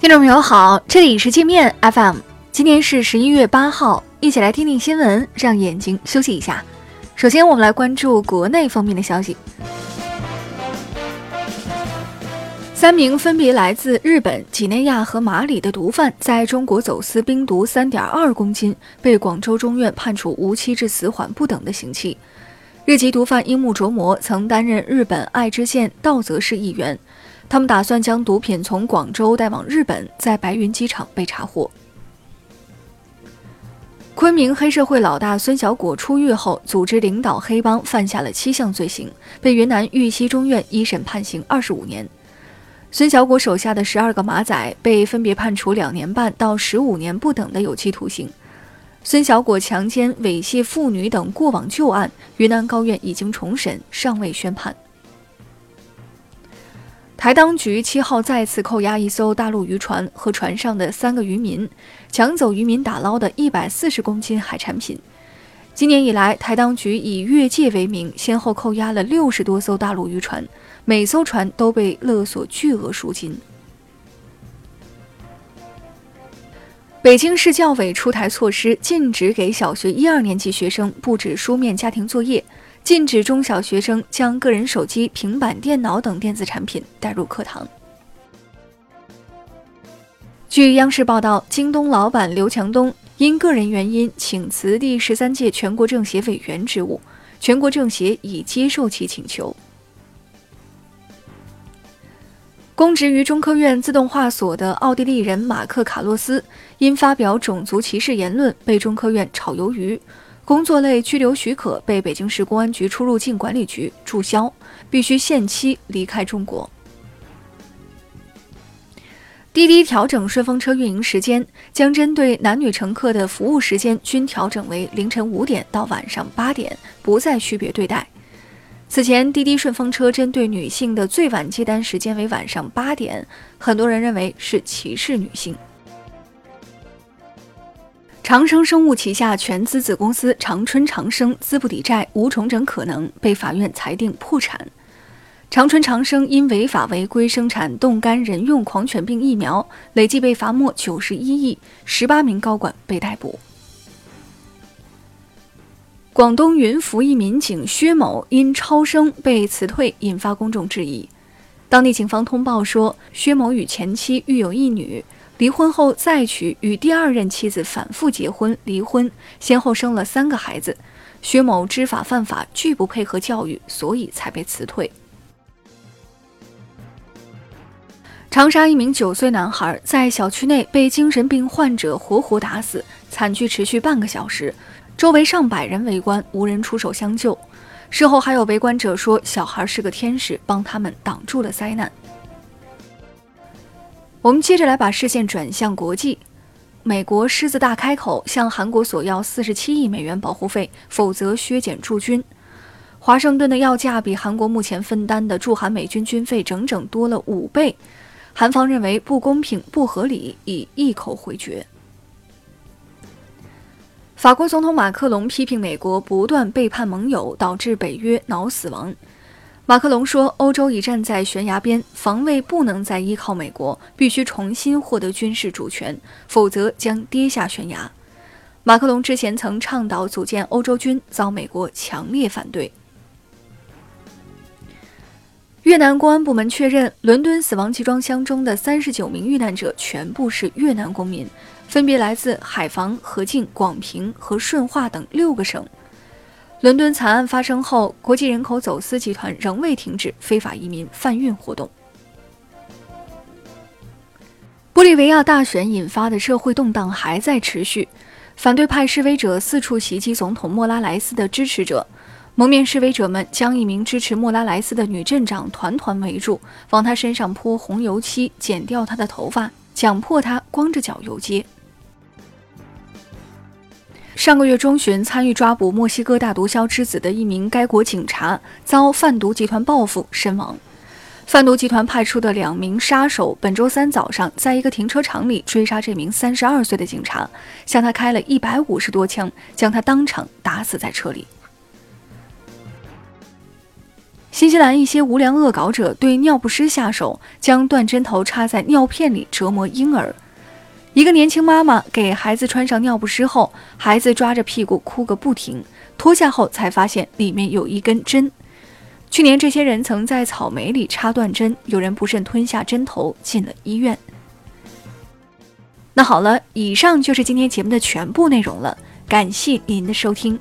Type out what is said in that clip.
听众朋友好，这里是界面 FM，今天是十一月八号，一起来听听新闻，让眼睛休息一下。首先，我们来关注国内方面的消息。三名分别来自日本、几内亚和马里的毒贩在中国走私冰毒三点二公斤，被广州中院判处无期至死缓不等的刑期。日籍毒贩樱木琢磨曾担任日本爱知县道泽市议员。他们打算将毒品从广州带往日本，在白云机场被查获。昆明黑社会老大孙小果出狱后，组织领导黑帮，犯下了七项罪行，被云南玉溪中院一审判刑二十五年。孙小果手下的十二个马仔被分别判处两年半到十五年不等的有期徒刑。孙小果强奸、猥亵妇女等过往旧案，云南高院已经重审，尚未宣判。台当局七号再次扣押一艘大陆渔船和船上的三个渔民，抢走渔民打捞的一百四十公斤海产品。今年以来，台当局以越界为名，先后扣押了六十多艘大陆渔船，每艘船都被勒索巨额赎金。北京市教委出台措施，禁止给小学一二年级学生布置书面家庭作业。禁止中小学生将个人手机、平板电脑等电子产品带入课堂。据央视报道，京东老板刘强东因个人原因请辞第十三届全国政协委员职务，全国政协已接受其请求。公职于中科院自动化所的奥地利人马克·卡洛斯因发表种族歧视言论被中科院炒鱿鱼。工作类居留许可被北京市公安局出入境管理局注销，必须限期离开中国。滴滴调整顺风车运营时间，将针对男女乘客的服务时间均调整为凌晨五点到晚上八点，不再区别对待。此前，滴滴顺风车针对女性的最晚接单时间为晚上八点，很多人认为是歧视女性。长生生物旗下全资子公司长春长生资不抵债，无重整可能，被法院裁定破产。长春长生因违法违规生产冻干人用狂犬病疫苗，累计被罚没九十一亿，十八名高管被逮捕。广东云浮一民警薛某因超生被辞退，引发公众质疑。当地警方通报说，薛某与前妻育有一女。离婚后再娶，与第二任妻子反复结婚、离婚，先后生了三个孩子。薛某知法犯法，拒不配合教育，所以才被辞退。长沙一名九岁男孩在小区内被精神病患者活活打死，惨剧持续半个小时，周围上百人围观，无人出手相救。事后还有围观者说，小孩是个天使，帮他们挡住了灾难。我们接着来把视线转向国际，美国狮子大开口向韩国索要四十七亿美元保护费，否则削减驻军。华盛顿的要价比韩国目前分担的驻韩美军军费整整多了五倍，韩方认为不公平、不合理，已一口回绝。法国总统马克龙批评美国不断背叛盟友，导致北约脑死亡。马克龙说：“欧洲已站在悬崖边，防卫不能再依靠美国，必须重新获得军事主权，否则将跌下悬崖。”马克龙之前曾倡导组建欧洲军，遭美国强烈反对。越南公安部门确认，伦敦死亡集装箱中的三十九名遇难者全部是越南公民，分别来自海防、河静、广平和顺化等六个省。伦敦惨案发生后，国际人口走私集团仍未停止非法移民贩运活动。玻利维亚大选引发的社会动荡还在持续，反对派示威者四处袭击总统莫拉莱斯的支持者。蒙面示威者们将一名支持莫拉莱斯的女镇长团团围住，往她身上泼红油漆，剪掉她的头发，强迫她光着脚游街。上个月中旬，参与抓捕墨西哥大毒枭之子的一名该国警察遭贩毒集团报复身亡。贩毒集团派出的两名杀手本周三早上在一个停车场里追杀这名三十二岁的警察，向他开了一百五十多枪，将他当场打死在车里。新西兰一些无良恶搞者对尿不湿下手，将断针头插在尿片里折磨婴儿。一个年轻妈妈给孩子穿上尿不湿后，孩子抓着屁股哭个不停，脱下后才发现里面有一根针。去年，这些人曾在草莓里插断针，有人不慎吞下针头，进了医院。那好了，以上就是今天节目的全部内容了，感谢您的收听。